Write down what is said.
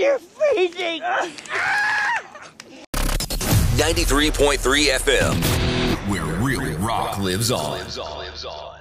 you're freezing. 93.3 FM, where real rock lives on.